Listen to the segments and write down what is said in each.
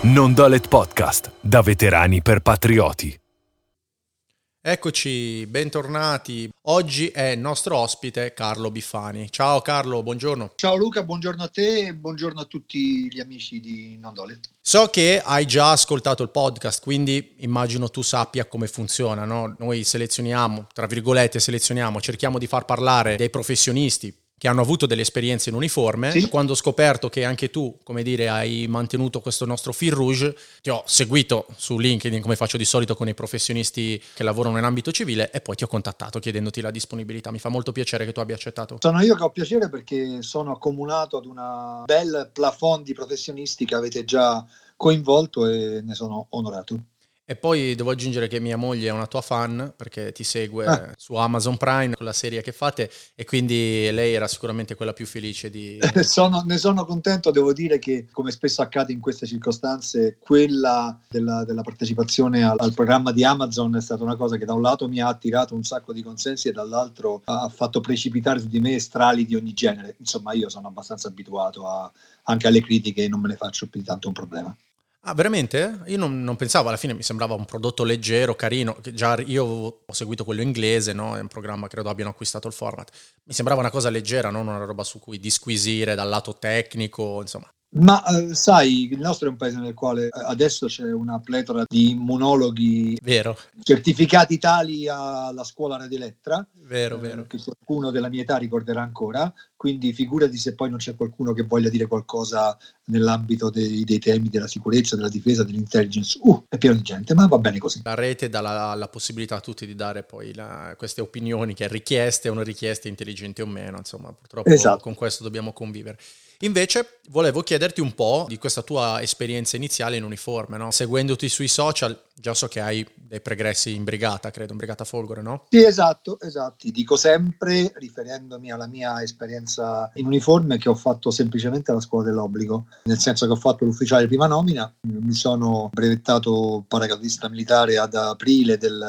Non Dolet Podcast, da veterani per patrioti. Eccoci, bentornati. Oggi è il nostro ospite Carlo Biffani. Ciao Carlo, buongiorno. Ciao Luca, buongiorno a te e buongiorno a tutti gli amici di Non Dolet. So che hai già ascoltato il podcast, quindi immagino tu sappia come funziona. No? Noi selezioniamo, tra virgolette, selezioniamo, cerchiamo di far parlare dei professionisti che hanno avuto delle esperienze in uniforme. Sì. Quando ho scoperto che anche tu, come dire, hai mantenuto questo nostro fil rouge, ti ho seguito su LinkedIn come faccio di solito con i professionisti che lavorano in ambito civile e poi ti ho contattato chiedendoti la disponibilità. Mi fa molto piacere che tu abbia accettato. Sono io che ho piacere perché sono accomunato ad una bel plafond di professionisti che avete già coinvolto e ne sono onorato. E poi devo aggiungere che mia moglie è una tua fan perché ti segue ah. su Amazon Prime con la serie che fate e quindi lei era sicuramente quella più felice di... sono, ne sono contento, devo dire che come spesso accade in queste circostanze, quella della, della partecipazione al, al, programma di Amazon è stata una cosa che da un lato mi ha attirato un sacco di consensi e dall'altro ha fatto precipitare su di me strali di ogni genere. Insomma io sono abbastanza abituato a, anche alle critiche e non me ne faccio più di tanto un problema. Ah, veramente? Io non, non, pensavo, alla fine mi sembrava un prodotto leggero, carino, già io ho seguito quello inglese, no? È un programma, credo abbiano acquistato il format. Mi sembrava una cosa leggera, non una roba su cui disquisire dal lato tecnico, insomma. Ma eh, sai, il nostro è un paese nel quale eh, adesso c'è una pletora di immunologhi vero. certificati tali alla scuola Radio Elettra, vero, eh, vero. che qualcuno della mia età ricorderà ancora, quindi figurati se poi non c'è qualcuno che voglia dire qualcosa nell'ambito dei, dei temi della sicurezza, della difesa, dell'intelligence. Uh, è pieno di gente, ma va bene così. La rete dà la, la possibilità a tutti di dare poi la, queste opinioni che richieste o non richieste, intelligenti o meno, insomma purtroppo esatto. con questo dobbiamo convivere. Invece volevo chiederti un po' di questa tua esperienza iniziale in uniforme, no? seguendoti sui social, già so che hai dei pregressi in brigata, credo, in brigata Folgore, no? Sì, esatto, esatto. Ti dico sempre, riferendomi alla mia esperienza in uniforme, che ho fatto semplicemente alla scuola dell'obbligo, nel senso che ho fatto l'ufficiale prima nomina, mi sono brevettato paracadutista militare ad aprile del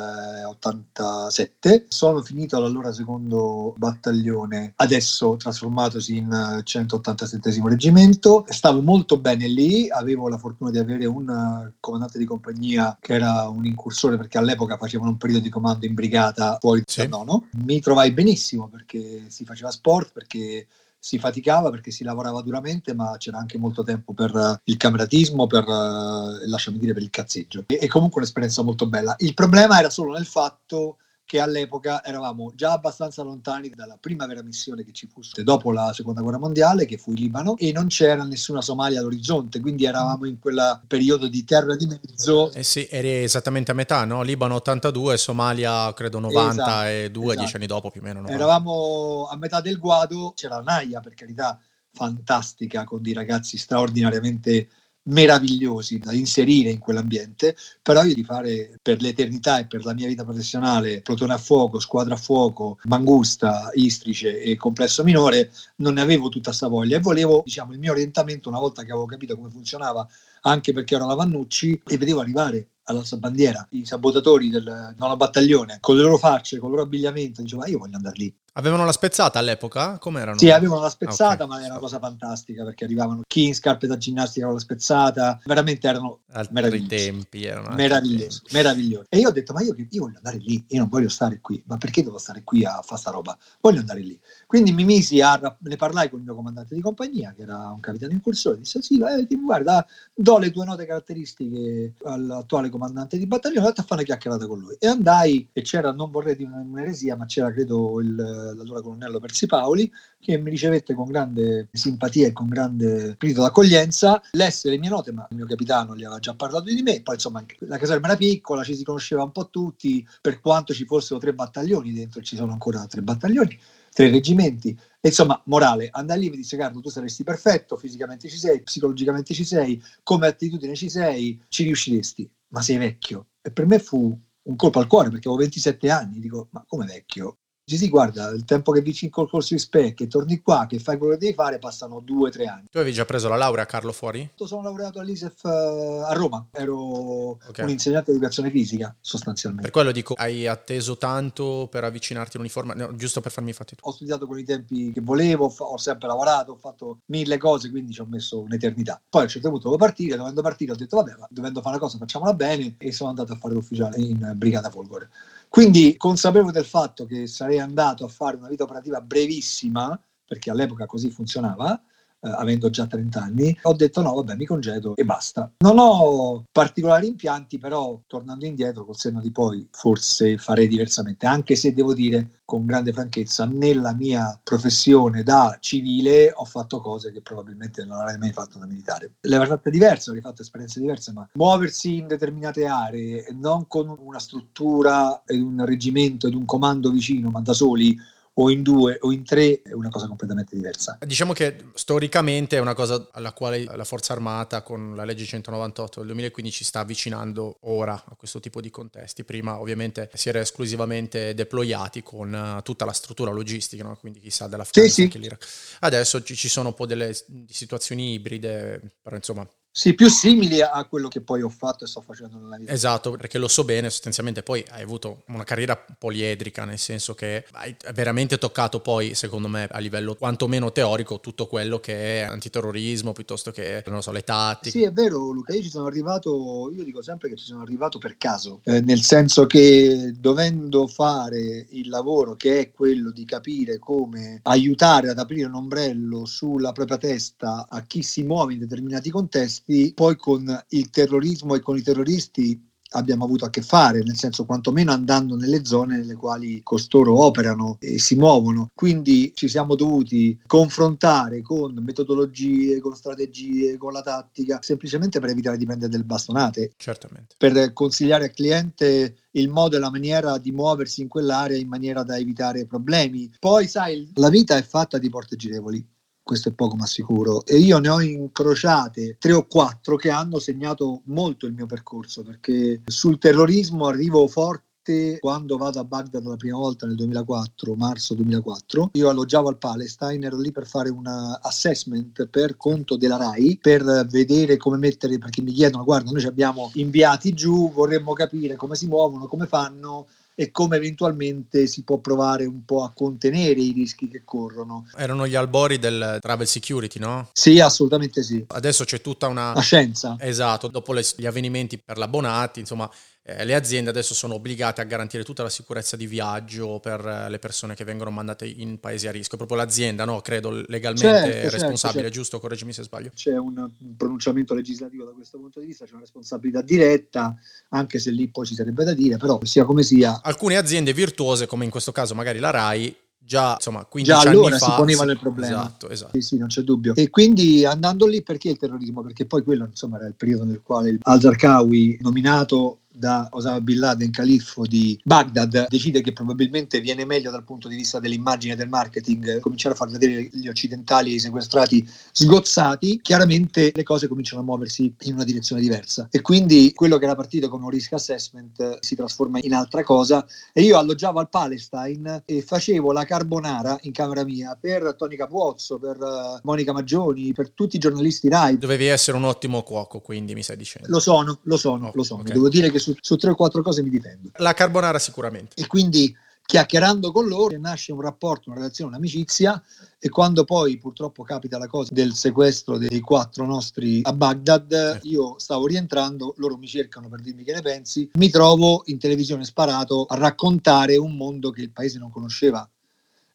87, sono finito all'allora secondo battaglione, adesso trasformatosi in 187 reggimento, stavo molto bene lì, avevo la fortuna di avere un comandante di compagnia che era un incursore perché all'epoca facevano un periodo di comando in brigata fuori sì. dal nono. Mi trovai benissimo perché si faceva sport, perché si faticava perché si lavorava duramente, ma c'era anche molto tempo per il cameratismo, per, eh, lasciami dire, per il cazzeggio. E, e comunque un'esperienza molto bella. Il problema era solo nel fatto che all'epoca eravamo già abbastanza lontani dalla prima vera missione che ci fu dopo la seconda guerra mondiale, che fu il Libano, e non c'era nessuna Somalia all'orizzonte, quindi eravamo in quel periodo di terra di mezzo. Eh sì, eri esattamente a metà, no? Libano 82, Somalia credo 92, esatto, esatto. dieci anni dopo più o meno. 90. Eravamo a metà del guado, c'era Naia per carità, fantastica, con dei ragazzi straordinariamente meravigliosi da inserire in quell'ambiente, però io di fare per l'eternità e per la mia vita professionale plotone a fuoco, squadra a fuoco, Mangusta, Istrice e complesso minore, non ne avevo tutta sta voglia. E volevo, diciamo, il mio orientamento una volta che avevo capito come funzionava, anche perché ero la Vannucci e vedevo arrivare all'alzabandiera i sabotatori del nono battaglione con le loro facce, con il loro abbigliamento, dicevo, ma io voglio andare lì Avevano la spezzata all'epoca? Come erano? Sì, avevano la spezzata, okay. ma era una cosa fantastica perché arrivavano chi in scarpe da ginnastica con la spezzata, veramente erano altri meravigliosi. tempi, erano meravigliosi, meravigliosi. E io ho detto, ma io, io, voglio andare lì, io non voglio stare qui, ma perché devo stare qui a fare sta roba? Voglio andare lì. Quindi mi misi a, ne parlai con il mio comandante di compagnia, che era un capitano incursore, disse, sì, eh, guarda, do le tue note caratteristiche all'attuale comandante di battaglione, detto a fare una chiacchierata con lui. E andai, e c'era, non vorrei dire un'eresia, ma c'era credo il l'allora colonnello Persi Paoli, che mi ricevette con grande simpatia e con grande spirito d'accoglienza, lesse le mie note, ma il mio capitano gli aveva già parlato di me, poi insomma la caserma era piccola, ci si conosceva un po' tutti, per quanto ci fossero tre battaglioni, dentro ci sono ancora tre battaglioni, tre reggimenti, insomma, morale, andai lì e mi disse Carlo, tu saresti perfetto, fisicamente ci sei, psicologicamente ci sei, come attitudine ci sei, ci riusciresti, ma sei vecchio. E per me fu un colpo al cuore perché avevo 27 anni, dico, ma come vecchio? Dici sì, guarda, il tempo che vinci in concorso di SPE, che torni qua, che fai quello che devi fare, passano due o tre anni. Tu avevi già preso la laurea, Carlo, fuori? Sono laureato all'ISEF uh, a Roma, ero okay. un insegnante di educazione fisica, sostanzialmente. Per quello dico, hai atteso tanto per avvicinarti all'uniforme, no, giusto per farmi i fatti tu. Ho studiato con i tempi che volevo, ho sempre lavorato, ho fatto mille cose, quindi ci ho messo un'eternità. Poi a un certo punto dovevo partire, dovendo partire ho detto vabbè, ma dovendo fare una cosa facciamola bene e sono andato a fare l'ufficiale in Brigata Folgore. Quindi consapevole del fatto che sarei andato a fare una vita operativa brevissima, perché all'epoca così funzionava, eh, avendo già 30 anni, ho detto no, vabbè, mi congedo e basta. Non ho particolari impianti, però tornando indietro col senno di poi forse farei diversamente, anche se devo dire con grande franchezza, nella mia professione da civile ho fatto cose che probabilmente non avrei mai fatto da militare. Le avrei fatte diverse, avrei fatto esperienze diverse, ma muoversi in determinate aree, non con una struttura un reggimento ed un comando vicino, ma da soli, o in due o in tre è una cosa completamente diversa. Diciamo che storicamente è una cosa alla quale la Forza Armata con la legge 198 del 2015 sta avvicinando ora a questo tipo di contesti. Prima ovviamente si era esclusivamente deployati con uh, tutta la struttura logistica, no? quindi chissà dell'Afghanistan sì, sì. l'Iraq. Adesso ci sono un po' delle situazioni ibride, però insomma sì, più simili a quello che poi ho fatto e sto facendo nella vita. Esatto, perché lo so bene, sostanzialmente poi hai avuto una carriera poliedrica, nel senso che hai veramente toccato poi, secondo me, a livello quantomeno teorico, tutto quello che è antiterrorismo, piuttosto che, non so, le tattiche. Sì, è vero, Luca, io ci sono arrivato, io dico sempre che ci sono arrivato per caso, eh, nel senso che dovendo fare il lavoro che è quello di capire come aiutare ad aprire un ombrello sulla propria testa a chi si muove in determinati contesti, questi poi con il terrorismo e con i terroristi abbiamo avuto a che fare, nel senso quantomeno andando nelle zone nelle quali costoro operano e si muovono. Quindi ci siamo dovuti confrontare con metodologie, con strategie, con la tattica, semplicemente per evitare di prendere del bastonate. Certamente. Per consigliare al cliente il modo e la maniera di muoversi in quell'area in maniera da evitare problemi. Poi sai, la vita è fatta di porte girevoli questo è poco ma sicuro. E io ne ho incrociate tre o quattro che hanno segnato molto il mio percorso, perché sul terrorismo arrivo forte quando vado a Baghdad la prima volta nel 2004, marzo 2004, io alloggiavo al Palestine, ero lì per fare un assessment per conto della RAI, per vedere come mettere, perché mi chiedono, guarda, noi ci abbiamo inviati giù, vorremmo capire come si muovono, come fanno, e come eventualmente si può provare un po' a contenere i rischi che corrono. Erano gli albori del travel security, no? Sì, assolutamente sì. Adesso c'è tutta una... La scienza. Esatto, dopo le, gli avvenimenti per l'abbonati, insomma, eh, le aziende adesso sono obbligate a garantire tutta la sicurezza di viaggio per eh, le persone che vengono mandate in paesi a rischio. Proprio l'azienda, no? credo, legalmente certo, certo responsabile, certo, giusto? Correggimi se sbaglio. C'è un pronunciamento legislativo da questo punto di vista, c'è una responsabilità diretta, anche se lì poi ci sarebbe da dire, però sia come sia. Alcune aziende virtuose, come in questo caso magari la RAI, già insomma 15 già allora fa, si ponevano il problema esatto, esatto. Sì, sì, non c'è dubbio e quindi andando lì perché il terrorismo perché poi quello insomma era il periodo nel quale Al-Zarqawi nominato da Osama Bin Laden, califfo di Baghdad, decide che probabilmente viene meglio dal punto di vista dell'immagine e del marketing cominciare a far vedere gli occidentali sequestrati sgozzati, chiaramente le cose cominciano a muoversi in una direzione diversa. E quindi quello che era partito come un risk assessment si trasforma in altra cosa. E io alloggiavo al Palestine e facevo la carbonara in camera mia per Tony Capuozzo, per uh, Monica Maggioni, per tutti i giornalisti Rai. Dovevi essere un ottimo cuoco, quindi mi stai dicendo. Lo sono, lo sono, oh, lo sono. Okay. Devo dire che su su, su tre o quattro cose mi difendo. La carbonara sicuramente. E quindi chiacchierando con loro nasce un rapporto, una relazione, un'amicizia e quando poi purtroppo capita la cosa del sequestro dei quattro nostri a Baghdad, eh. io stavo rientrando, loro mi cercano per dirmi che ne pensi, mi trovo in televisione sparato a raccontare un mondo che il paese non conosceva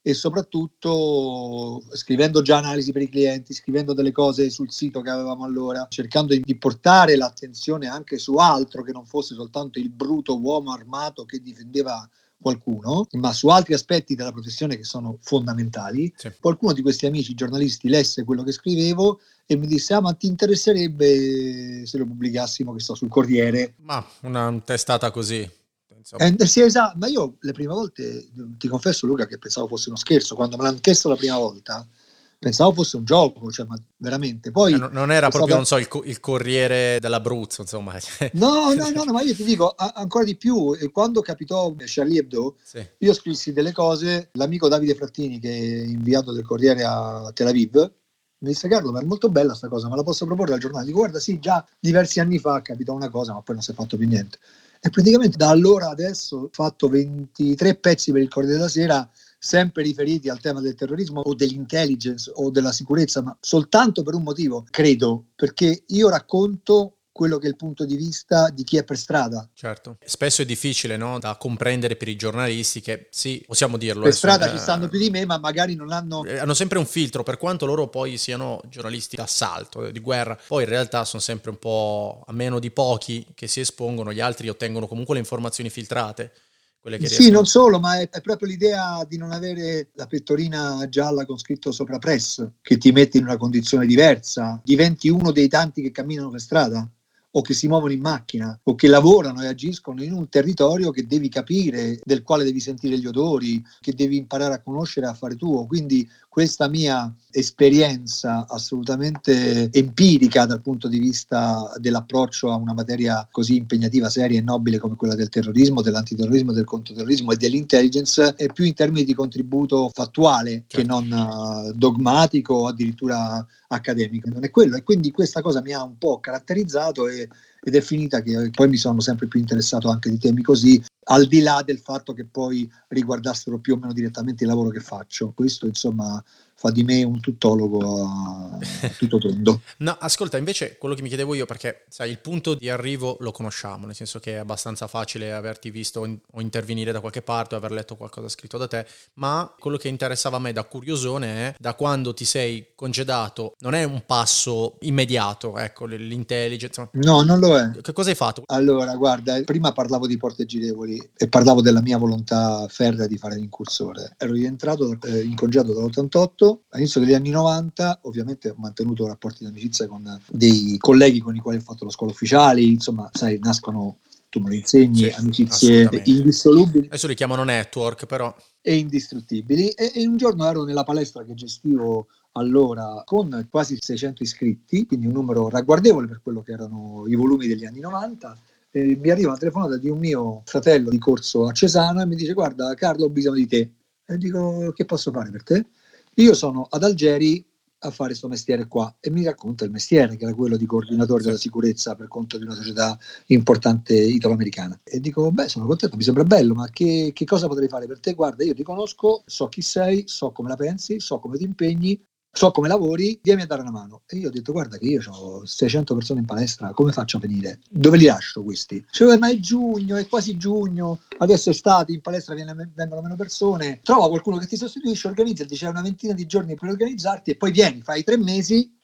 e soprattutto scrivendo già analisi per i clienti, scrivendo delle cose sul sito che avevamo allora, cercando di portare l'attenzione anche su altro che non fosse soltanto il bruto uomo armato che difendeva qualcuno, ma su altri aspetti della professione che sono fondamentali. Sì. Qualcuno di questi amici giornalisti lesse quello che scrivevo e mi disse: Ah, ma ti interesserebbe se lo pubblicassimo che sto sul Corriere? Ma una testata così. Eh, sì, esatto, ma io le prime volte, ti confesso Luca che pensavo fosse uno scherzo, quando me l'hanno chiesto la prima volta, pensavo fosse un gioco, cioè, ma veramente. Poi eh, non era proprio, stata... non so, il, il, Corriere dell'Abruzzo, insomma. No, no, no, no, ma io ti dico a- ancora di più, quando capitò Charlie Hebdo, sì. io scrissi delle cose, l'amico Davide Frattini, che è inviato del Corriere a Tel Aviv, mi disse Carlo, ma è molto bella questa cosa, ma la posso proporre al giornale? Dico, guarda, sì, già diversi anni fa capitò una cosa, ma poi non si è fatto più niente. E praticamente da allora adesso ho fatto 23 pezzi per il Corriere della Sera, sempre riferiti al tema del terrorismo o dell'intelligence o della sicurezza, ma soltanto per un motivo, credo, perché io racconto quello che è il punto di vista di chi è per strada. Certo, spesso è difficile no? da comprendere per i giornalisti che sì, possiamo dirlo. Per strada ci stanno più di me, ma magari non hanno... Eh, hanno sempre un filtro, per quanto loro poi siano giornalisti d'assalto, di guerra, poi in realtà sono sempre un po' a meno di pochi che si espongono, gli altri ottengono comunque le informazioni filtrate. Sì, non solo, ma è, è, proprio l'idea di non avere la pettorina gialla con scritto sopra press, che ti mette in una condizione diversa, diventi uno dei tanti che camminano per strada o che si muovono in macchina o che lavorano e agiscono in un territorio che devi capire, del quale devi sentire gli odori, che devi imparare a conoscere a fare tuo. Quindi questa mia esperienza assolutamente empirica dal punto di vista dell'approccio a una materia così impegnativa, seria e nobile come quella del terrorismo, dell'antiterrorismo, del controterrorismo e dell'intelligence è più in termini di contributo fattuale certo. che non uh, dogmatico o addirittura accademico. Non è quello e quindi questa cosa mi ha un po' caratterizzato e ed è finita che poi mi sono sempre più interessato anche di temi così, al di là del fatto che poi riguardassero più o meno direttamente il lavoro che faccio. Questo insomma fa di me un tuttologo a tutto tondo. no, ascolta, invece quello che mi chiedevo io, perché sai, il punto di arrivo lo conosciamo, nel senso che è abbastanza facile averti visto o intervenire da qualche parte o aver letto qualcosa scritto da te, ma quello che interessava a me da curiosone è da quando ti sei congedato, non è un passo immediato, ecco, l'intelligence. No, non lo è. Che cosa hai fatto? Allora, guarda, prima parlavo di porte girevoli e parlavo della mia volontà ferrea di fare l'incursore. Ero rientrato eh, in congedo dall'88 all'inizio degli anni 90, ovviamente ho mantenuto rapporti di amicizia con dei colleghi con i quali ho fatto la scuola ufficiale, insomma, sai, nascono tu me lo insegni, sì, amicizie indissolubili. Adesso li chiamano network, però. E indistruttibili. E, e, un giorno ero nella palestra che gestivo allora con quasi 600 iscritti, quindi un numero ragguardevole per quello che erano i volumi degli anni 90. E mi arriva una telefonata di un mio fratello di corso a Cesana e mi dice guarda Carlo ho bisogno di te. E dico che posso fare per te? Io sono ad Algeri a fare questo mestiere qua e mi racconta il mestiere che era quello di coordinatore della sicurezza per conto di una società importante italo-americana. E dico beh sono contento mi sembra bello ma che, che cosa potrei fare per te? Guarda io ti conosco so chi sei so come la pensi so come ti impegni so come lavori, vieni a dare una mano. E io ho detto, guarda che io ho 600 persone in palestra, come faccio a venire? Dove li lascio questi? Cioè, ma è giugno, è quasi giugno, adesso è estate, in palestra vengono meno persone, trova qualcuno che ti sostituisce, organizza, dice una ventina di giorni per organizzarti e poi vieni, fai tre mesi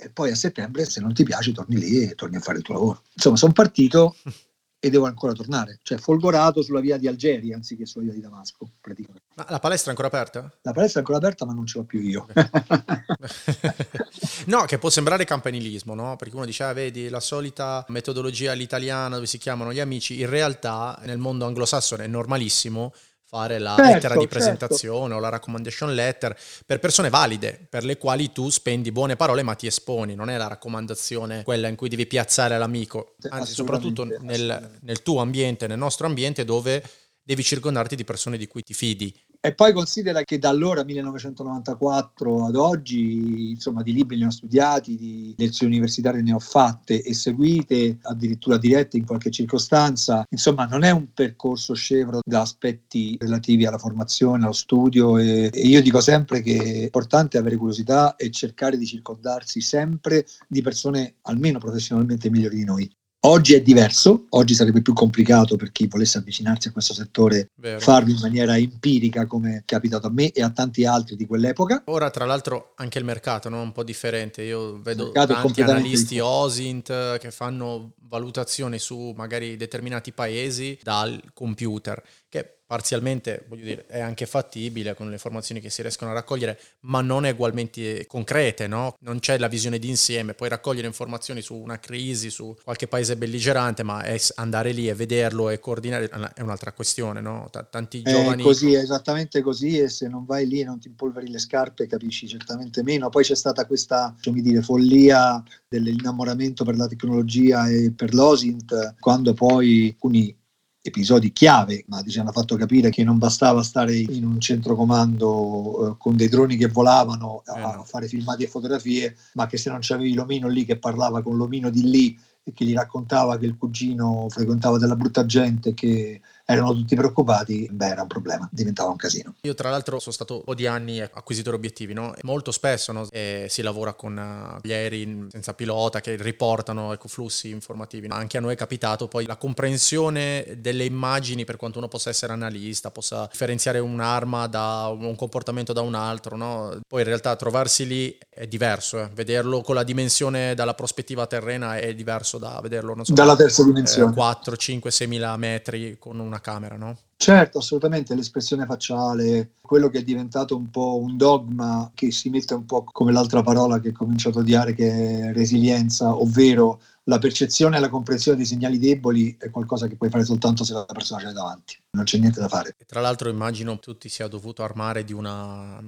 e poi a settembre se non ti piace torni lì e torni a fare il tuo lavoro. Insomma, sono partito e devo ancora tornare, cioè folgorato sulla via di Algeri anziché sulla via di Damasco, praticamente. Ma la palestra è ancora aperta? La palestra è ancora aperta, ma non ce l'ho più io. no, che può sembrare campanilismo, no? Perché uno dice, ah, vedi, la solita metodologia all'italiana dove si chiamano gli amici, in realtà nel mondo anglosassone è normalissimo fare la certo, lettera di certo. presentazione certo. o la recommendation letter per persone valide, per le quali tu spendi buone parole ma ti esponi, non è la raccomandazione quella in cui devi piazzare l'amico, anzi soprattutto nel, nel tuo ambiente, nel nostro ambiente dove devi circondarti di persone di cui ti fidi. E poi considera che da allora, 1994 ad oggi, insomma, di libri ne ho studiati, di lezioni universitarie ne ho fatte e seguite, addirittura dirette in qualche circostanza. Insomma, non è un percorso scevro da aspetti relativi alla formazione, allo studio e, e io dico sempre che è importante avere curiosità e cercare di circondarsi sempre di persone almeno professionalmente migliori di noi. Oggi è diverso, oggi sarebbe più complicato per chi volesse avvicinarsi a questo settore Vero. farlo in maniera empirica come è capitato a me e a tanti altri di quell'epoca. Ora tra l'altro anche il mercato no? è un po' differente, io vedo tanti analisti OSINT che fanno valutazioni su magari determinati paesi dal computer, che parzialmente, voglio dire, è anche fattibile con le informazioni che si riescono a raccogliere, ma non è ugualmente concrete, no? Non c'è la visione d'insieme, puoi raccogliere informazioni su una crisi, su qualche paese belligerante, ma andare lì e vederlo e coordinare è un'altra questione, no? T- tanti giovani... È così, è esattamente così e se non vai lì e non ti impolveri le scarpe capisci certamente meno. Poi c'è stata questa, come dire, follia dell'innamoramento per la tecnologia e per l'OSINT, quando poi alcuni episodi chiave, ma ci hanno fatto capire che non bastava stare in un centro comando eh, con dei droni che volavano a, a, eh, fare filmati e fotografie, ma che se non c'avevi l'omino lì che parlava con l'omino di lì e che gli raccontava che il cugino frequentava della brutta gente, che erano tutti preoccupati, beh era un problema, diventava un casino. Io tra l'altro sono stato un po' di anni acquisitore obiettivi, no? molto spesso no? si lavora con uh, gli aerei senza pilota che riportano ecco, flussi informativi. Anche a noi è capitato poi la comprensione delle immagini per quanto uno possa essere analista, possa differenziare un'arma da un comportamento da un altro, no? poi in realtà trovarsi lì è diverso, eh? vederlo con la dimensione dalla prospettiva terrena è diverso da vederlo so, dalla terza dimensione. Eh, 4, 5, 6 mila metri con una una camera, no? Certo, assolutamente, l'espressione facciale, quello che è diventato un po' un dogma che si mette un po' come l'altra parola che ho cominciato a odiare che è resilienza, ovvero la percezione e la comprensione dei segnali deboli è qualcosa che puoi fare soltanto se la persona l'hai davanti, non c'è niente da fare. E tra l'altro immagino tutti sia dovuto armare di una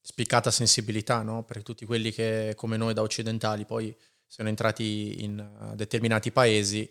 spiccata sensibilità, no? Per tutti quelli che come noi da occidentali poi sono entrati in determinati paesi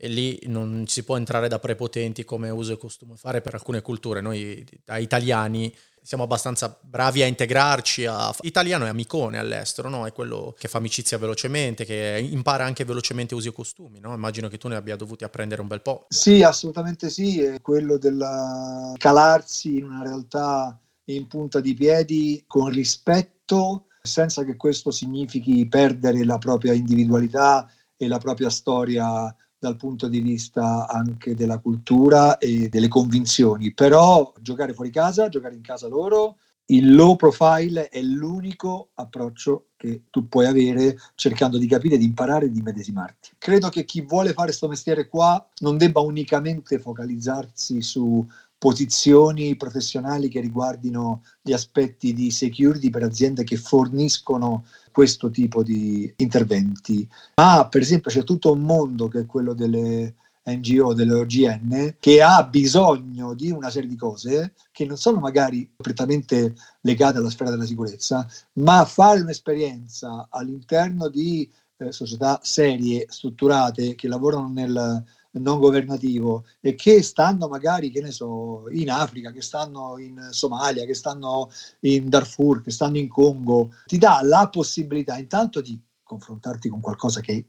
e lì non si può entrare da prepotenti come uso e costume fare per alcune culture. Noi da italiani siamo abbastanza bravi a integrarci, a... italiano è amicone all'estero, no? è quello che fa amicizia velocemente, che impara anche velocemente usi e costumi, no? immagino che tu ne abbia dovuti apprendere un bel po'. Sì, assolutamente sì, è quello del calarsi in una realtà in punta di piedi con rispetto, senza che questo significhi perdere la propria individualità e la propria storia dal punto di vista anche della cultura e delle convinzioni, però giocare fuori casa, giocare in casa loro, il low profile è l'unico approccio che tu puoi avere cercando di capire, di imparare e di medesimarti. Credo che chi vuole fare questo mestiere qua non debba unicamente focalizzarsi su posizioni professionali che riguardino gli aspetti di security per aziende che forniscono questo tipo di interventi. Ma per esempio c'è tutto un mondo che è quello delle NGO, delle OGN, che ha bisogno di una serie di cose che non sono magari prettamente legate alla sfera della sicurezza, ma fare un'esperienza all'interno di eh, società serie, strutturate, che lavorano nel non governativo e che stanno magari, che ne so, in Africa, che stanno in Somalia, che stanno in Darfur, che stanno in Congo, ti dà la possibilità intanto di confrontarti con qualcosa che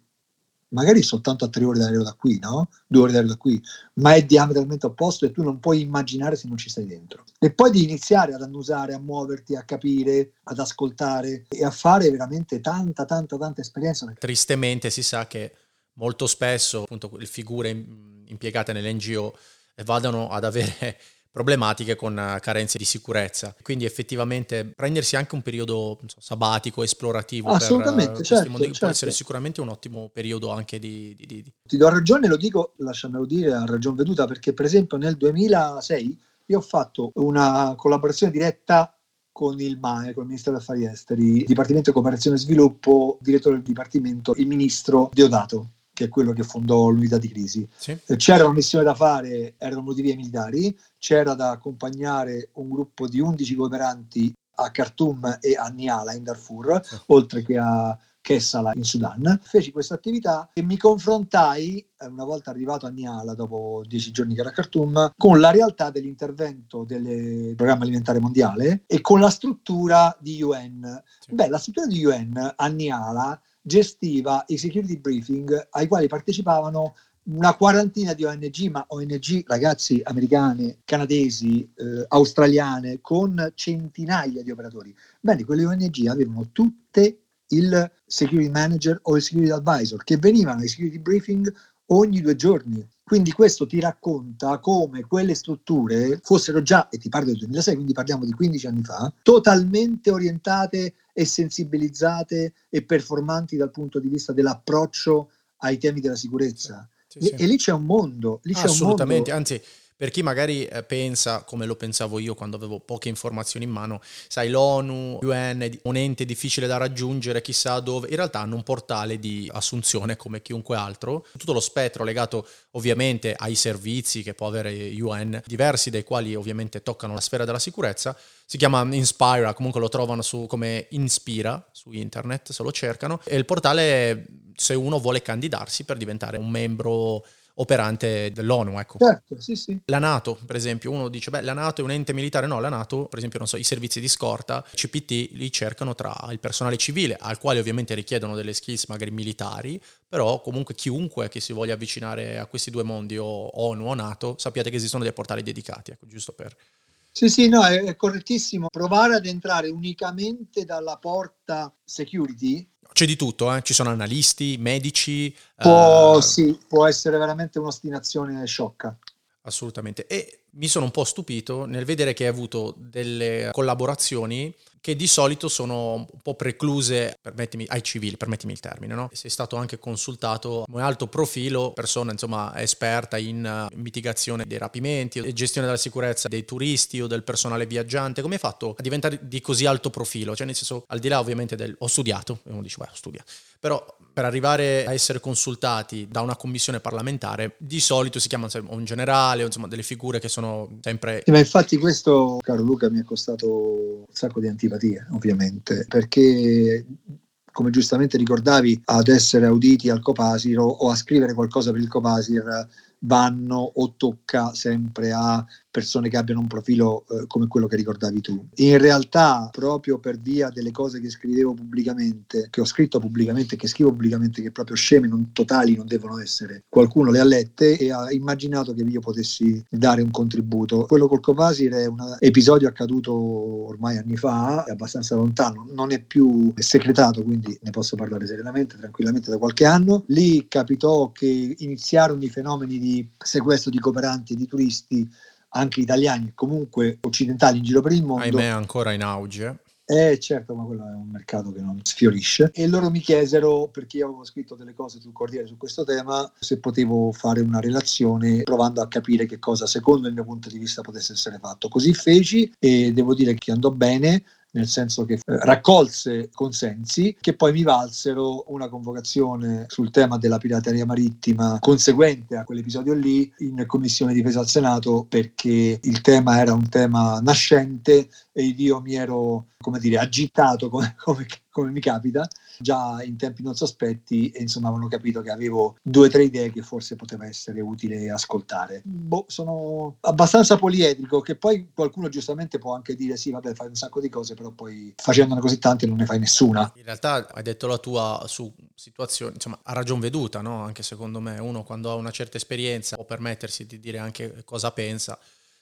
magari soltanto a tre ore d'aereo da qui, no? Due ore d'aereo da qui, ma è diametralmente opposto e tu non puoi immaginare se non ci stai dentro. E poi di iniziare ad annusare, a muoverti, a capire, ad ascoltare e a fare veramente tanta, tanta, tanta esperienza. Tristemente si sa che molto spesso appunto le figure impiegate nell'NGO vadano ad avere problematiche con eh, carenze di sicurezza. Quindi effettivamente prendersi anche un periodo so, sabbatico, esplorativo Assolutamente, per certo, mondi, certo. può essere sicuramente un ottimo periodo anche di, di, di... Ti do ragione, lo dico, lasciamelo dire, a ragion veduta, perché per esempio nel 2006 io ho fatto una collaborazione diretta con il MAE, con il Ministero degli Affari Esteri, Dipartimento di Cooperazione e Sviluppo, direttore del Dipartimento, il Ministro Deodato che è quello che fondò l'unità di crisi. Sì. Eh, c'era una missione da fare, erano motivi militari, c'era da accompagnare un gruppo di 11 cooperanti a Khartoum e a Niala in Darfur, sì. oltre che a Kessala in Sudan. Feci questa attività e mi confrontai, eh, una volta arrivato a Niala, dopo dieci giorni che era a Khartoum, con la realtà dell'intervento del programma alimentare mondiale e con la struttura di UN. Sì. Beh, la struttura di UN a Niala gestiva i security briefing ai quali partecipavano una quarantina di ONG, ma ONG ragazzi americane, canadesi, eh, australiane, con centinaia di operatori. Bene, quelle ONG avevano tutte il security manager o il security advisor che venivano ai security briefing ogni due giorni. Quindi questo ti racconta come quelle strutture fossero già, e ti parlo del 2006, quindi parliamo di 15 anni fa, totalmente orientate e sensibilizzate e performanti dal punto di vista dell'approccio ai temi della sicurezza. Sì, sì, e, lì c'è un mondo. Lì c'è Assolutamente, un mondo. anzi Per chi magari eh, pensa, come lo pensavo io quando avevo poche informazioni in mano, sai, l'ONU, UN, un ente difficile da raggiungere, chissà dove, in realtà hanno un portale di assunzione come chiunque altro, tutto lo spettro legato ovviamente ai servizi che può avere UN, diversi dei quali ovviamente toccano la sfera della sicurezza, si chiama Inspira, comunque lo trovano su, come Inspira su internet, se lo cercano, e il portale se uno vuole candidarsi per diventare un membro operante dell'ONU. Ecco. Certo, sì, sì. La Nato, per esempio, uno dice, beh, la Nato è un ente militare, no, la Nato, per esempio, non so, i servizi di scorta, CPT, li cercano tra il personale civile, al quale ovviamente richiedono delle skills magari militari, però comunque chiunque che si voglia avvicinare a questi due mondi, o ONU o Nato, sappiate che esistono dei portali dedicati, ecco, giusto per... Sì, sì, no, è, è correttissimo. Provare ad entrare unicamente dalla porta security c'è di tutto, eh? ci sono analisti, medici. Può, uh... sì, può essere veramente un'ostinazione sciocca. Assolutamente. E mi sono un po' stupito nel vedere che hai avuto delle collaborazioni che di solito sono un po' precluse, ai civili, permettimi il termine, no? Sei stato anche consultato come alto profilo, persona insomma esperta in uh, mitigazione dei rapimenti e gestione della sicurezza dei turisti o del personale viaggiante, come hai fatto a diventare di così alto profilo? Cioè nel senso, al di là ovviamente del ho studiato, uno dice, beh, studia, però per arrivare a essere consultati da una commissione parlamentare, di solito si chiama un generale, insomma delle figure che sono sempre... Sì, ma infatti questo, caro Luca, mi è costato un sacco di antipatia, ovviamente, perché come giustamente ricordavi, ad essere auditi al Copasir o, o a scrivere qualcosa per il Copasir vanno o tocca sempre a persone che abbiano un profilo eh, come quello che ricordavi tu. In realtà, proprio per via delle cose che scrivevo pubblicamente, che ho scritto pubblicamente, che scrivo pubblicamente, che proprio sceme, non totali non devono essere, qualcuno le ha lette e ha immaginato che io potessi dare un contributo. Quello col Copasir è un episodio accaduto ormai anni fa, è abbastanza lontano, non è più segretato, quindi ne posso parlare serenamente, tranquillamente da qualche anno. Lì capitò che iniziarono i fenomeni di sequestro di cooperanti e di turisti anche italiani comunque occidentali in giro per il mondo. Ahimè, ancora in auge. Eh certo, ma quello è un mercato che non sfiorisce. E loro mi chiesero, perché io avevo scritto delle cose sul Corriere su questo tema, se potevo fare una relazione provando a capire che cosa secondo il mio punto di vista potesse essere fatto. Così feci e devo dire che andò bene nel senso che eh, raccolse consensi che poi mi valsero una convocazione sul tema della pirateria marittima conseguente a quell'episodio lì in commissione difesa al Senato perché il tema era un tema nascente e io mi ero come dire agitato come, come, come mi capita già in tempi non sospetti e insomma avevano capito che avevo due o tre idee che forse poteva essere utile ascoltare. Boh, sono abbastanza poliedrico che poi qualcuno giustamente può anche dire sì vabbè fai un sacco di cose però poi facendone così tante non ne fai nessuna. In realtà hai detto la tua su situazioni, insomma a ragion veduta, no? anche secondo me uno quando ha una certa esperienza può permettersi di dire anche cosa pensa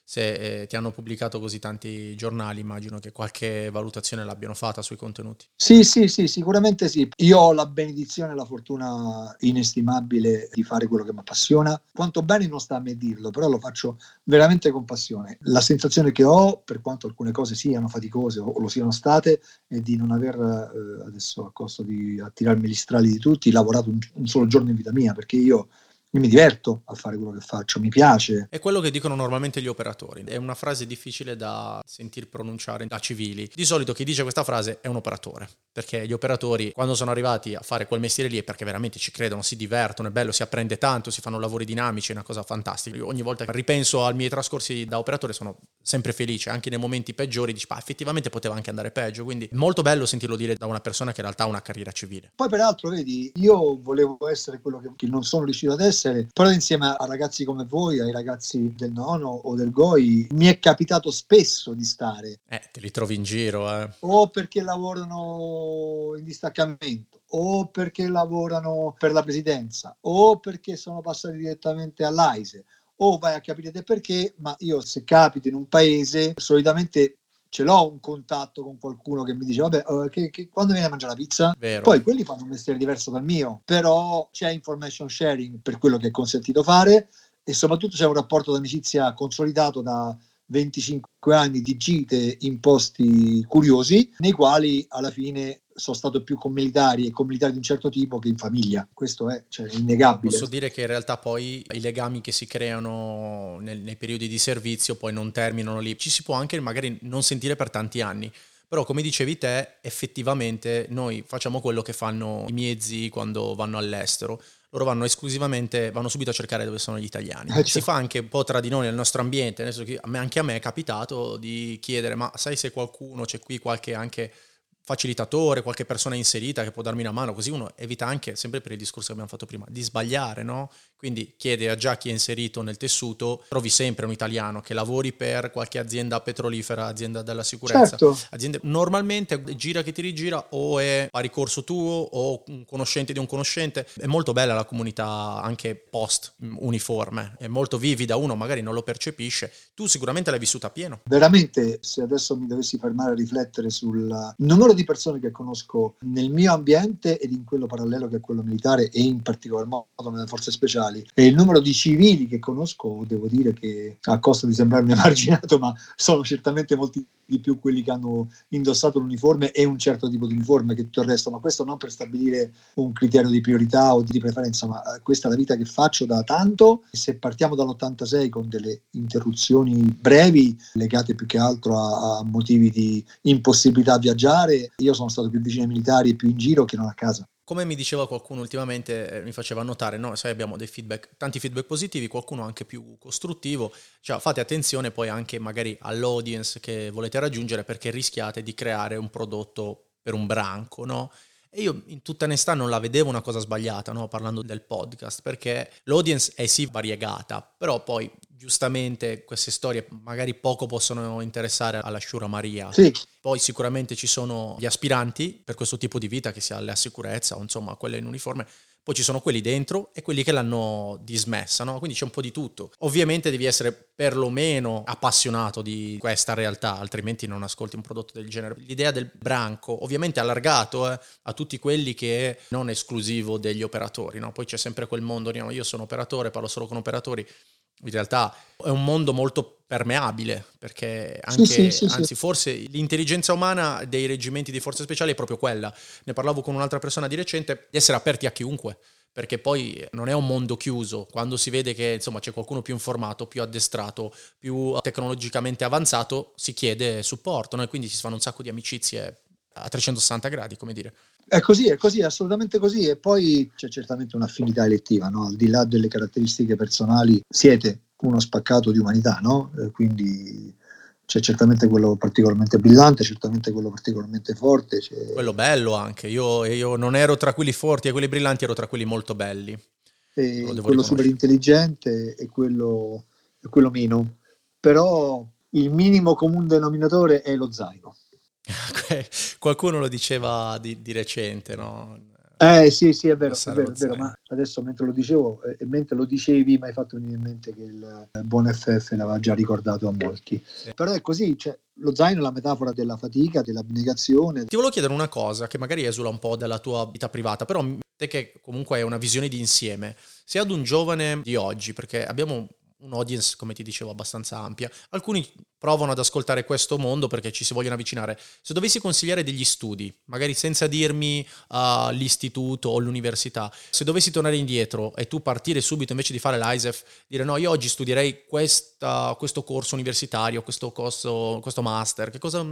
se eh, ti hanno pubblicato così tanti giornali, immagino che qualche valutazione l'abbiano fatta sui contenuti. Sì, sì, sì, sicuramente sì. Io ho la benedizione e la fortuna inestimabile di fare quello che mi appassiona. Quanto bene non sta a me dirlo, però lo faccio veramente con passione. La sensazione che ho, per quanto alcune cose siano faticose o lo siano state, è di non aver, eh, adesso a costo di attirarmi gli strali di tutti, lavorato un, un solo giorno in vita mia, perché io io mi diverto a fare quello che faccio, mi piace. È quello che dicono normalmente gli operatori. È una frase difficile da sentir pronunciare da civili. Di solito chi dice questa frase è un operatore, perché gli operatori quando sono arrivati a fare quel mestiere lì è perché veramente ci credono, si divertono, è bello, si apprende tanto, si fanno lavori dinamici, è una cosa fantastica. Io ogni volta che ripenso ai miei trascorsi da operatore sono sempre felice, anche nei momenti peggiori dici, ah, effettivamente poteva anche andare peggio, quindi è molto bello sentirlo dire da una persona che in realtà ha una carriera civile. Poi peraltro, vedi, io volevo essere quello che, che non sono riuscito ad essere essere, però insieme a ragazzi come voi, ai ragazzi del nono o del GOI, mi è capitato spesso di stare. Eh, te li trovi in giro, eh. O perché lavorano in distaccamento, o perché lavorano per la presidenza, o perché sono passati direttamente all'AISE, o vai a capire te perché, ma io se capito in un paese, solitamente ce l'ho un contatto con qualcuno che mi dice vabbè uh, che, che, quando viene a mangiare la pizza Vero. poi quelli fanno un mestiere diverso dal mio però c'è information sharing per quello che è consentito fare e soprattutto c'è un rapporto d'amicizia consolidato da 25 anni di gite in posti curiosi, nei quali alla fine sono stato più con militari e con militari di un certo tipo che in famiglia. Questo è, cioè, innegabile. Posso dire che in realtà poi i legami che si creano nel, nei periodi di servizio poi non terminano lì. Ci si può anche magari non sentire per tanti anni. Però come dicevi te, effettivamente noi facciamo quello che fanno i miei zii quando vanno all'estero. Loro vanno esclusivamente, vanno subito a cercare dove sono gli italiani. Eh, si fa anche un po' tra di noi nel nostro ambiente, anche a me è capitato di chiedere, ma sai se qualcuno, c'è qui qualche anche facilitatore, qualche persona inserita che può darmi una mano, così uno evita anche, sempre per il discorso che abbiamo fatto prima, di sbagliare, no? Quindi chiede a già chi è inserito nel tessuto, trovi sempre un italiano che lavori per qualche azienda petrolifera, azienda della sicurezza. Certo. Aziende, normalmente gira che ti rigira o è pari corso tuo o un conoscente di un conoscente. È molto bella la comunità anche post uniforme, è molto vivida, uno magari non lo percepisce. Tu sicuramente l'hai vissuta a pieno. Veramente, se adesso mi dovessi fermare a riflettere sul numero di persone che conosco nel mio ambiente ed in quello parallelo che è quello militare e in particolar modo nelle forze speciali, militari e il numero di civili che conosco, devo dire che a costo di sembrarmi emarginato, ma sono certamente molti di più quelli che hanno indossato l'uniforme e un certo tipo di uniforme che tutto il resto, ma questo non per stabilire un criterio di priorità o di preferenza, ma eh, questa è la vita che faccio da tanto. Se partiamo dall'86 con delle interruzioni brevi legate più che altro a, a motivi di impossibilità a viaggiare, io sono stato più vicino ai militari e più in giro che non a casa come mi diceva qualcuno ultimamente, eh, mi faceva notare, no? sai abbiamo dei feedback, tanti feedback positivi, qualcuno anche più costruttivo, cioè fate attenzione poi anche magari all'audience che volete raggiungere perché rischiate di creare un prodotto per un branco, no? E io in tutta onestà non la vedevo una cosa sbagliata, no? parlando del podcast, perché l'audience è sì variegata, però poi giustamente queste storie magari poco possono interessare alla Shura Maria. Sì. Poi sicuramente ci sono gli aspiranti per questo tipo di vita, che sia la sicurezza o insomma quelle in uniforme, poi ci sono quelli dentro e quelli che l'hanno dismessa, no? Quindi c'è un po' di tutto. Ovviamente devi essere perlomeno appassionato di questa realtà, altrimenti non ascolti un prodotto del genere. L'idea del branco, ovviamente allargato eh, a tutti quelli che è non esclusivo degli operatori, no? Poi c'è sempre quel mondo, io sono operatore, parlo solo con operatori, in realtà è un mondo molto permeabile perché anche, sì, sì, sì, anzi forse l'intelligenza umana dei reggimenti di forze speciali è proprio quella. Ne parlavo con un'altra persona di recente, di essere aperti a chiunque perché poi non è un mondo chiuso, quando si vede che insomma c'è qualcuno più informato, più addestrato, più tecnologicamente avanzato, si chiede supporto no? e quindi si fanno un sacco di amicizie a 360 gradi, come dire. È così, è così, è assolutamente così. E poi c'è certamente un'affinità elettiva, no? al di là delle caratteristiche personali, siete uno spaccato di umanità, no? Eh, quindi c'è certamente quello particolarmente brillante, certamente quello particolarmente forte. C'è... Quello bello anche, io, io, non ero tra quelli forti e quelli brillanti, ero tra quelli molto belli. Quello super intelligente e quello, e quello meno. Però il minimo comune denominatore è lo zaino. Qualcuno lo diceva di, di recente, no? Eh sì, sì, è vero, è vero, è vero, ma adesso mentre lo dicevo e mentre lo dicevi mi hai fatto venire in mente che il buon FF l'aveva già ricordato a molti. Sì. Però è così, cioè, lo zaino è la metafora della fatica, dell'abnegazione. Ti volevo chiedere una cosa che magari esula un po' dalla tua vita privata, però te che comunque hai una visione di insieme, se ad un giovane di oggi, perché abbiamo un'audience, come ti dicevo, abbastanza ampia. Alcuni provano ad ascoltare questo mondo perché ci si vogliono avvicinare. Se dovessi consigliare degli studi, magari senza dirmi uh, l'istituto o l'università, se dovessi tornare indietro e tu partire subito invece di fare l'ISEF, dire no, io oggi studierei questa, questo corso universitario, questo, corso, questo master, che cosa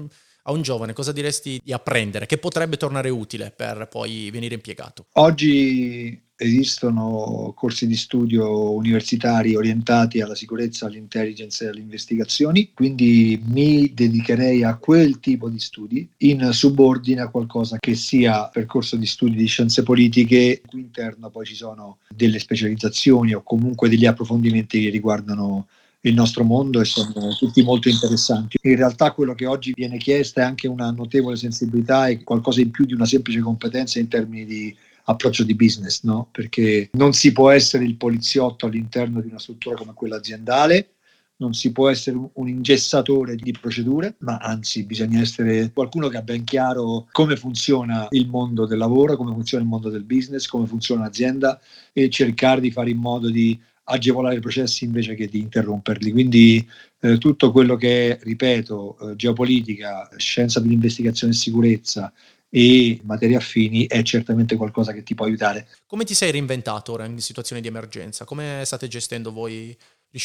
a un giovane cosa diresti di apprendere che potrebbe tornare utile per poi venire impiegato? Oggi esistono corsi di studio universitari orientati alla sicurezza, all'intelligence e alle investigazioni, quindi mi dedicherei a quel tipo di studi in subordine a qualcosa che sia percorso di studi di scienze politiche, cui interno poi ci sono delle specializzazioni o comunque degli approfondimenti che riguardano il nostro mondo e sono tutti molto interessanti. In realtà quello che oggi viene chiesto è anche una notevole sensibilità e qualcosa in più di una semplice competenza in termini di approccio di business, no? Perché non si può essere il poliziotto all'interno di una struttura come quella aziendale, non si può essere un ingessatore di procedure, ma anzi bisogna essere qualcuno che ha ben chiaro come funziona il mondo del lavoro, come funziona il mondo del business, come funziona l'azienda e cercare di fare in modo di agevolare i processi invece che di interromperli. Quindi eh, tutto quello che è, ripeto, eh, geopolitica, scienza dell'investigazione e sicurezza e materie affini è certamente qualcosa che ti può aiutare. Come ti sei reinventato ora in situazioni di emergenza? Come state gestendo voi?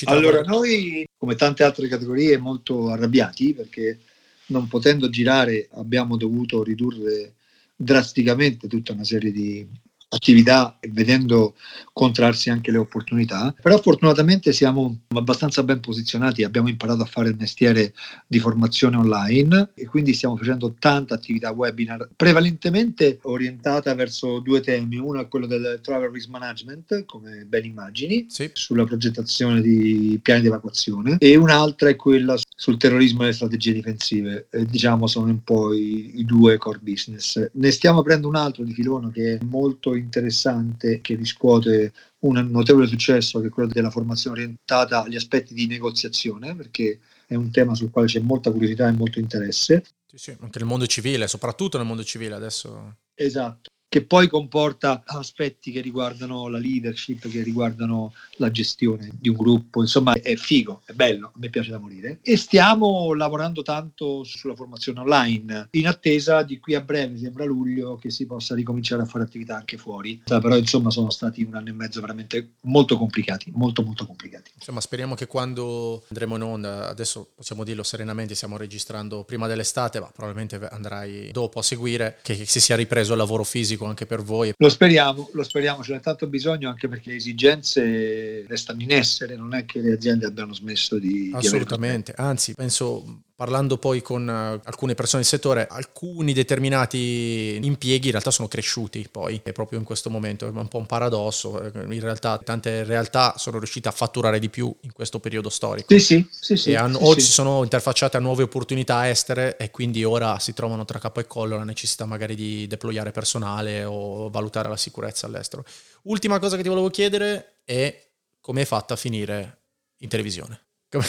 allora, noi, come tante altre categorie, molto arrabbiati perché non potendo girare abbiamo dovuto ridurre drasticamente tutta una serie di attività e vedendo contrarsi anche le opportunità, però fortunatamente siamo abbastanza ben posizionati, abbiamo imparato a fare il mestiere di formazione online e quindi stiamo facendo tanta attività webinar, prevalentemente orientata verso due temi, uno è quello del travel risk management, come ben immagini, sì. sulla progettazione di piani di evacuazione e un'altra è quella sul terrorismo e le strategie difensive, eh, diciamo sono un po' i, i due core business. Ne stiamo aprendo un altro di filone che è molto interessante che riscuote un notevole successo che è quello della formazione orientata agli aspetti di negoziazione perché è un tema sul quale c'è molta curiosità e molto interesse. Sì, sì, anche nel mondo civile, soprattutto nel mondo civile adesso. Esatto che poi comporta aspetti che riguardano la leadership, che riguardano la gestione di un gruppo, insomma è figo, è bello, a me piace da morire. E stiamo lavorando tanto sulla formazione online, in attesa di qui a breve, sembra luglio, che si possa ricominciare a fare attività anche fuori. Però insomma sono stati un anno e mezzo veramente molto complicati, molto molto complicati. Insomma speriamo che quando andremo in onda, adesso possiamo dirlo serenamente, stiamo registrando prima dell'estate, ma probabilmente andrai dopo a seguire, che si sia ripreso il lavoro fisico fisico anche per voi. Lo speriamo, lo speriamo, ce n'è tanto bisogno anche perché le esigenze restano in essere, non è che le aziende abbiano smesso di... Assolutamente, di anzi penso parlando poi con uh, alcune persone del settore, alcuni determinati impieghi in realtà sono cresciuti poi, è proprio in questo momento, è un po' un paradosso, eh, in realtà tante realtà sono riuscite a fatturare di più in questo periodo storico. Sì, sì, sì. sì, hanno, sì o sì. si sono interfacciate a nuove opportunità estere e quindi ora si trovano tra capo e collo la necessità magari di deployare personale o valutare la sicurezza all'estero. Ultima cosa che ti volevo chiedere è come hai fatto a finire in televisione? Come...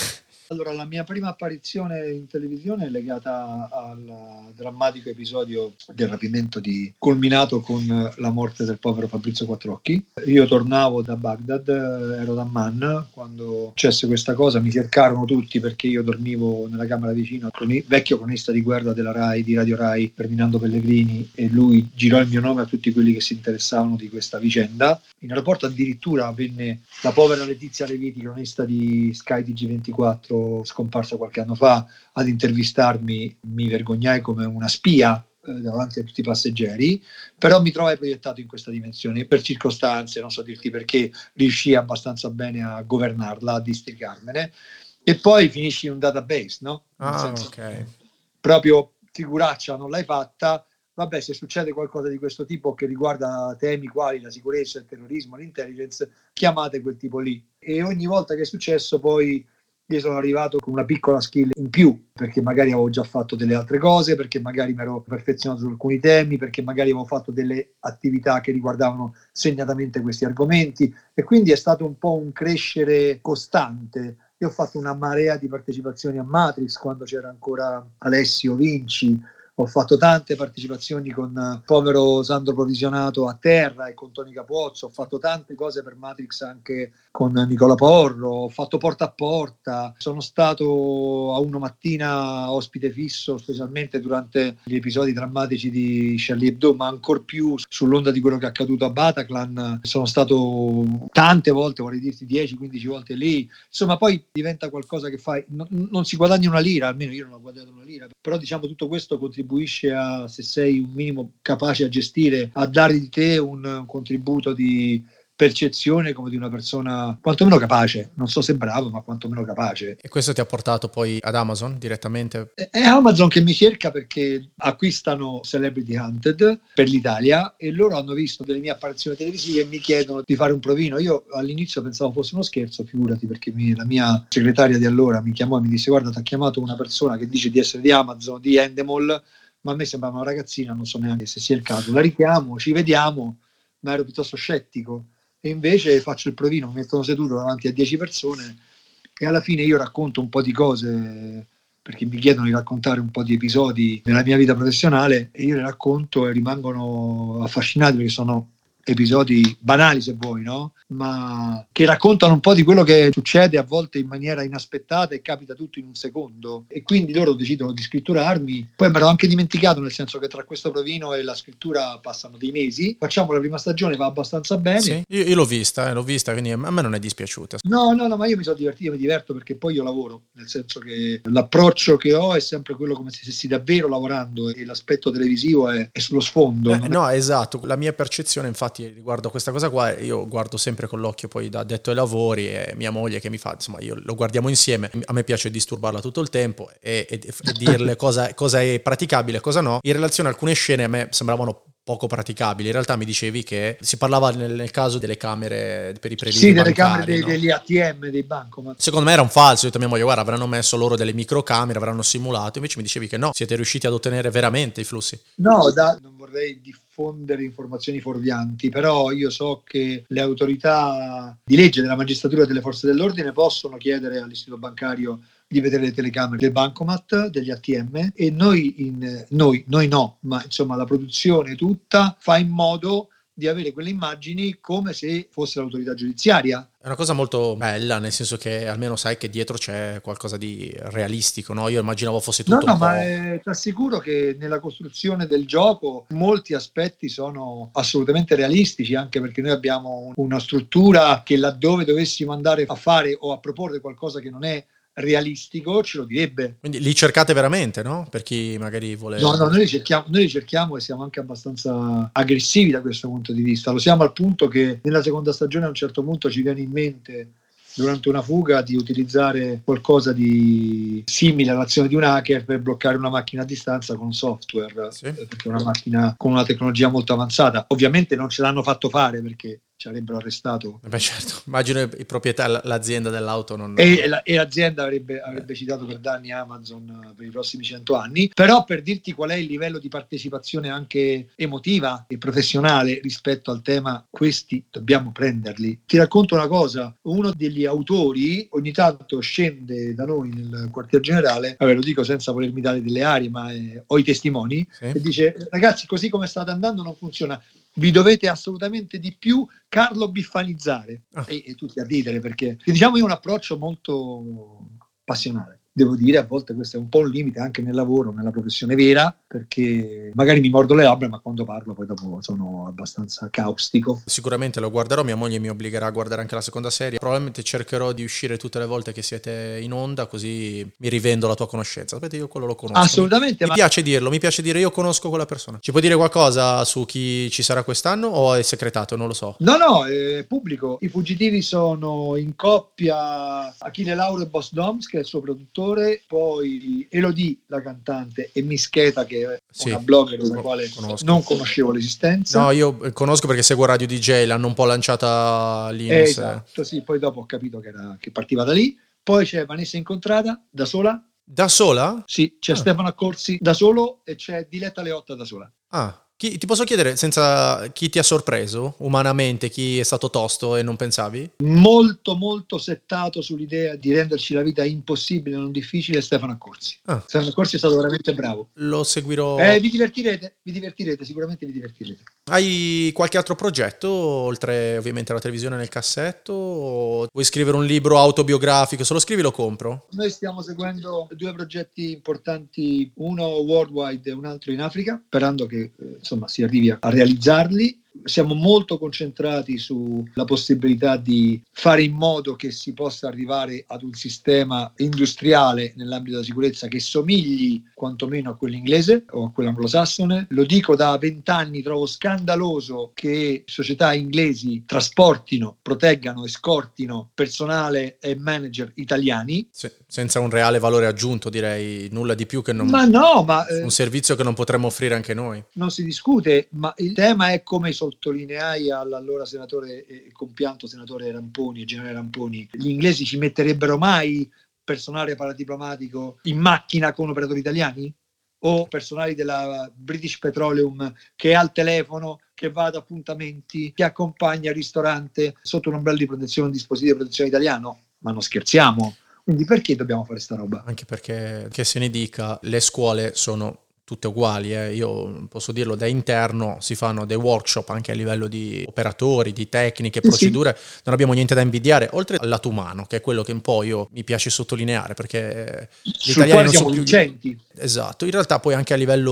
Allora, la mia prima apparizione in televisione è legata al drammatico episodio del rapimento di culminato con la morte del povero Fabrizio Quattrocchi. Io tornavo da Baghdad, ero da Man, quando successe questa cosa mi cercarono tutti perché io dormivo nella camera vicino al vecchio cronista di guerra della RAI, di Radio RAI, Ferdinando Pellegrini, e lui girò il mio nome a tutti quelli che si interessavano di questa vicenda. In aeroporto addirittura venne la povera Letizia Leviti, cronista di Sky TG24, scomparso qualche anno fa, ad intervistarmi, mi vergognai come una spia eh, davanti a tutti i passeggeri, però mi trovai proiettato in questa dimensione per circostanze, non so dirti perché, riuscii abbastanza bene a governarla, a districarmene e poi finisci in un database, no? Ah, senso, ok. Proprio figuraccia, non l'hai fatta, vabbè, se succede qualcosa di questo tipo che riguarda temi quali la sicurezza, il terrorismo, l'intelligence, chiamate quel tipo lì. E ogni volta che è successo poi io sono arrivato con una piccola skill in più, perché magari avevo già fatto delle altre cose, perché magari mi ero perfezionato su alcuni temi, perché magari avevo fatto delle attività che riguardavano segnatamente questi argomenti. E quindi è stato un po' un crescere costante. Io ho fatto una marea di partecipazioni a Matrix quando c'era ancora Alessio Vinci, ho fatto tante partecipazioni con uh, povero Sandro Provisionato a terra e con Tony Capozzo, ho fatto tante cose per Matrix anche con Nicola Porro, ho fatto porta a porta, sono stato a uno mattina ospite fisso, specialmente durante gli episodi drammatici di Charlie Hebdo, ma ancor più sull'onda di quello che è accaduto a Bataclan, sono stato tante volte, vorrei dirti 10-15 volte lì, insomma poi diventa qualcosa che fai, non, non si guadagna una lira, almeno io non ho guadagnato una lira, però diciamo tutto questo contribuisce a, se sei un minimo capace a gestire, a dare di te un contributo di percezione come di una persona quantomeno capace, non so se bravo, ma quantomeno capace. E questo ti ha portato poi ad Amazon direttamente? È Amazon che mi cerca perché acquistano Celebrity Hunted per l'Italia e loro hanno visto delle mie apparizioni televisive e mi chiedono di fare un provino. Io all'inizio pensavo fosse uno scherzo, figurati, perché mi, la mia segretaria di allora mi chiamò e mi disse guarda ti ha chiamato una persona che dice di essere di Amazon, di Endemol, ma a me sembrava una ragazzina, non so neanche se sia il caso. La richiamo, ci vediamo, ma ero piuttosto scettico. E invece faccio il provino, mi mettono seduto davanti a 10 persone e alla fine io racconto un po' di cose perché mi chiedono di raccontare un po' di episodi della mia vita professionale e io le racconto e rimangono affascinati perché sono episodi banali se vuoi, no? Ma che raccontano un po' di quello che succede a volte in maniera inaspettata e capita tutto in un secondo. E quindi loro decidono di scritturarmi. Poi mi ero anche dimenticato, nel senso che tra questo provino e la scrittura passano dei mesi. Facciamo la prima stagione, va abbastanza bene. Sì, io, io l'ho vista, eh, l'ho vista, quindi a me non è dispiaciuta. No, no, no, ma io mi sono divertito, mi diverto perché poi io lavoro, nel senso che l'approccio che ho è sempre quello come se stessi davvero lavorando e l'aspetto televisivo è, è sullo sfondo. Eh, no, esatto. La mia percezione, infatti, riguardo a questa cosa qua, io guardo sempre con l'occhio poi da addetto ai lavori e mia moglie che mi fa, insomma, io lo guardiamo insieme. A me piace disturbarla tutto il tempo e, e, e dirle cosa, cosa è praticabile e cosa no. In relazione a alcune scene a me sembravano poco praticabili. In realtà mi dicevi che si parlava nel, nel caso delle camere per i prelievi Sì, delle bancari, camere no? degli ATM, dei bancomat. Secondo me era un falso. Io ho detto a mia moglie, guarda, avranno messo loro delle microcamere, avranno simulato. Invece mi dicevi che no, siete riusciti ad ottenere veramente i flussi. No, da, non vorrei diffondere informazioni fuorvianti, però io so che le autorità di legge della magistratura e delle forze dell'ordine possono chiedere all'istituto bancario di vedere le telecamere del bancomat, degli ATM e noi, in, noi, noi no, ma insomma la produzione tutta fa in modo di avere quelle immagini come se fosse l'autorità giudiziaria. È una cosa molto bella, nel senso che almeno sai che dietro c'è qualcosa di realistico, no? Io immaginavo fosse tutto no, no, ma eh, ti assicuro che nella costruzione del gioco molti aspetti sono assolutamente realistici, anche perché noi abbiamo una struttura che laddove dovessimo andare a fare o a proporre qualcosa che non è realistico ce lo direbbe. Quindi li cercate veramente, no? Per chi magari vuole... No, no, noi li, cerchiamo, noi li cerchiamo e siamo anche abbastanza aggressivi da questo punto di vista. Lo siamo al punto che nella seconda stagione a un certo punto ci viene in mente durante una fuga di utilizzare qualcosa di simile all'azione di un hacker per bloccare una macchina a distanza con software, Sì. perché è una macchina con una tecnologia molto avanzata. Ovviamente non ce l'hanno fatto fare perché ci avrebbero arrestato Beh, certo, immagino i proprietari, l'azienda dell'auto non... e, la- e l'azienda avrebbe, avrebbe citato per danni Amazon eh, per i prossimi cento anni, però per dirti qual è il livello di partecipazione anche emotiva e professionale rispetto al tema, questi dobbiamo prenderli. Ti racconto una cosa, uno degli autori ogni tanto scende da noi nel quartier generale, vabbè, lo dico senza volermi dare delle arie, ma eh, ho i testimoni, Sì. e dice ragazzi così come state andando non funziona, vi dovete assolutamente di più Carlo biffanizzare Ah. e, e tutti a ridere perché diciamo ho un approccio molto passionale. Devo dire, a volte questo è un po' un limite anche nel lavoro, nella professione vera, perché magari mi mordo le labbra, ma quando parlo poi dopo sono abbastanza caustico. Sicuramente lo guarderò, mia moglie mi obbligherà a guardare anche la seconda serie. Probabilmente cercherò di uscire tutte le volte che siete in onda, così mi rivendo la tua conoscenza. Sapete, io quello lo conosco. Assolutamente, Mi ma piace dirlo, mi piace dire io conosco quella persona. Ci puoi dire qualcosa su chi ci sarà quest'anno o è segretato? Non lo so. No, no, è pubblico. I fuggitivi sono in coppia Achille Lauro e Boss Doms, che è il suo produttore, poi Elodie, la cantante, e Mischeta, che è Sì, una blogger della lo quale conosco. non conoscevo l'esistenza. No, io eh, conosco perché seguo Radio DJ, l'hanno un po' lanciata Eh, Linus. esatto, sì, poi dopo ho capito che, era- che partiva da lì. Poi c'è Vanessa Incontrata, da sola. Da sola? Sì, c'è Ah. Stefano Accorsi, da solo, e c'è Diletta Leotta, da sola. Ah, chi- ti posso chiedere, senza chi ti ha sorpreso umanamente, chi è stato tosto e non pensavi? Molto, molto settato sull'idea di renderci la vita impossibile, non difficile, Stefano Accorsi. Ah. Stefano Accorsi è stato veramente bravo. Lo seguirò. Eh, vi divertirete, vi divertirete, sicuramente vi divertirete. Hai qualche altro progetto, oltre ovviamente alla televisione nel cassetto? O vuoi scrivere un libro autobiografico? Se lo scrivi lo compro. Noi stiamo seguendo due progetti importanti, uno worldwide e un altro in Africa, sperando che eh, insomma si arrivi a, a realizzarli. Siamo molto concentrati sulla possibilità di fare in modo che si possa arrivare ad un sistema industriale nell'ambito della sicurezza che somigli quantomeno a quello inglese o a quello anglosassone. Lo dico da vent'anni, trovo scandaloso che società inglesi trasportino, proteggano e scortino personale e manager italiani Se- senza un reale valore aggiunto, direi nulla di più che non- ma no, ma eh, un servizio che non potremmo offrire anche noi. non si discute, ma il tema è come sottolineai all'allora senatore e compianto senatore Ramponi e generale Ramponi, gli inglesi ci metterebbero mai personale paradiplomatico in macchina con operatori italiani? O personali della British Petroleum che è al telefono, che va ad appuntamenti, che accompagna al ristorante sotto un ombrello di protezione, un dispositivo di protezione italiano? Ma non scherziamo. Quindi perché dobbiamo fare sta roba? Anche perché, che se ne dica, le scuole sono tutte uguali, eh. io posso dirlo da interno, si fanno dei workshop anche a livello di operatori, di tecniche, procedure, sì. non abbiamo niente da invidiare, oltre al lato umano, che è quello che un po' io mi piace sottolineare, perché gli italiani non sono più... Vincenti. Esatto, in realtà poi anche a livello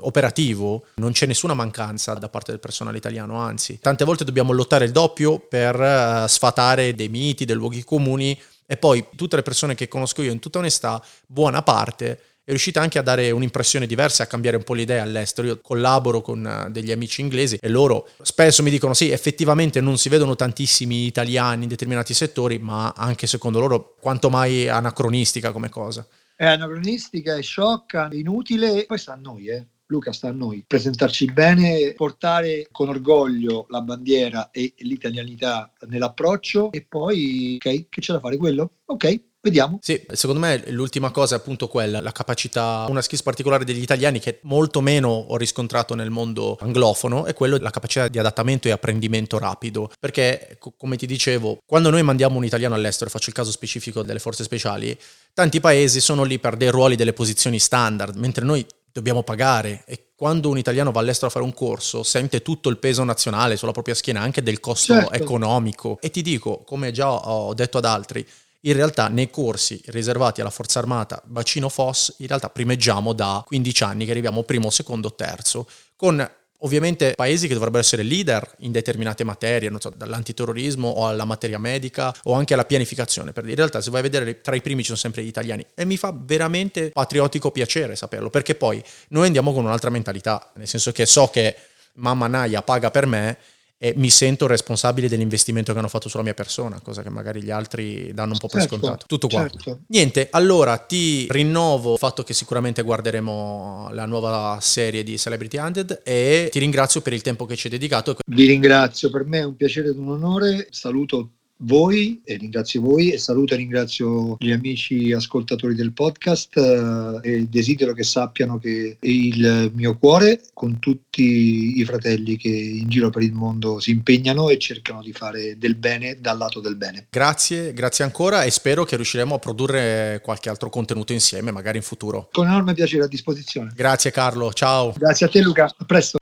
operativo non c'è nessuna mancanza da parte del personale italiano, anzi, tante volte dobbiamo lottare il doppio per uh, sfatare dei miti, dei luoghi comuni e poi tutte le persone che conosco io in tutta onestà, buona parte è riuscita anche a dare un'impressione diversa, a cambiare un po' l'idea all'estero. Io collaboro con eh, degli amici inglesi e loro spesso mi dicono sì, effettivamente non si vedono tantissimi italiani in determinati settori, ma anche secondo loro quanto mai anacronistica come cosa. È anacronistica, è sciocca, è inutile, poi sta a noi, eh. Luca sta a noi presentarci bene, portare con orgoglio la bandiera e l'italianità nell'approccio e poi, ok, che c'è da fare quello? Ok, Vediamo. Sì, secondo me l'ultima cosa è appunto quella, la capacità, una skills particolare degli italiani che molto meno ho riscontrato nel mondo anglofono è quello della capacità di adattamento e apprendimento rapido. Perché, come ti dicevo, quando noi mandiamo un italiano all'estero, faccio il caso specifico delle forze speciali, tanti paesi sono lì per dei ruoli, delle posizioni standard, mentre noi dobbiamo pagare e quando un italiano va all'estero a fare un corso sente tutto il peso nazionale sulla propria schiena anche del costo certo. economico e ti dico come già ho detto ad altri in realtà nei corsi riservati alla Forza Armata bacino FOS, in realtà primeggiamo da 15 anni che arriviamo primo, secondo, terzo, con ovviamente paesi che dovrebbero essere leader in determinate materie, non so, dall'antiterrorismo o alla materia medica o anche alla pianificazione. In realtà se vai a vedere tra i primi ci sono sempre gli italiani e mi fa veramente patriottico piacere saperlo, perché poi noi andiamo con un'altra mentalità, nel senso che so che mamma Naia paga per me e mi sento responsabile dell'investimento che hanno fatto sulla mia persona, cosa che magari gli altri danno un po' per certo, scontato. Tutto qua. Certo. Niente, allora ti rinnovo il fatto che sicuramente guarderemo la nuova serie di Celebrity Handed e ti ringrazio per il tempo che ci hai dedicato. Vi ringrazio, per me è un piacere ed un onore. Saluto voi e ringrazio voi e saluto e ringrazio gli amici ascoltatori del podcast eh, e desidero che sappiano che il mio cuore con tutti i fratelli che in giro per il mondo si impegnano e cercano di fare del bene dal lato del bene. Grazie, grazie ancora e spero che riusciremo a produrre qualche altro contenuto insieme, magari in futuro. Con enorme piacere a disposizione. Grazie Carlo, ciao. Grazie a te Luca, a presto.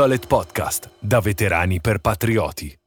Dolet Podcast, da veterani per patrioti.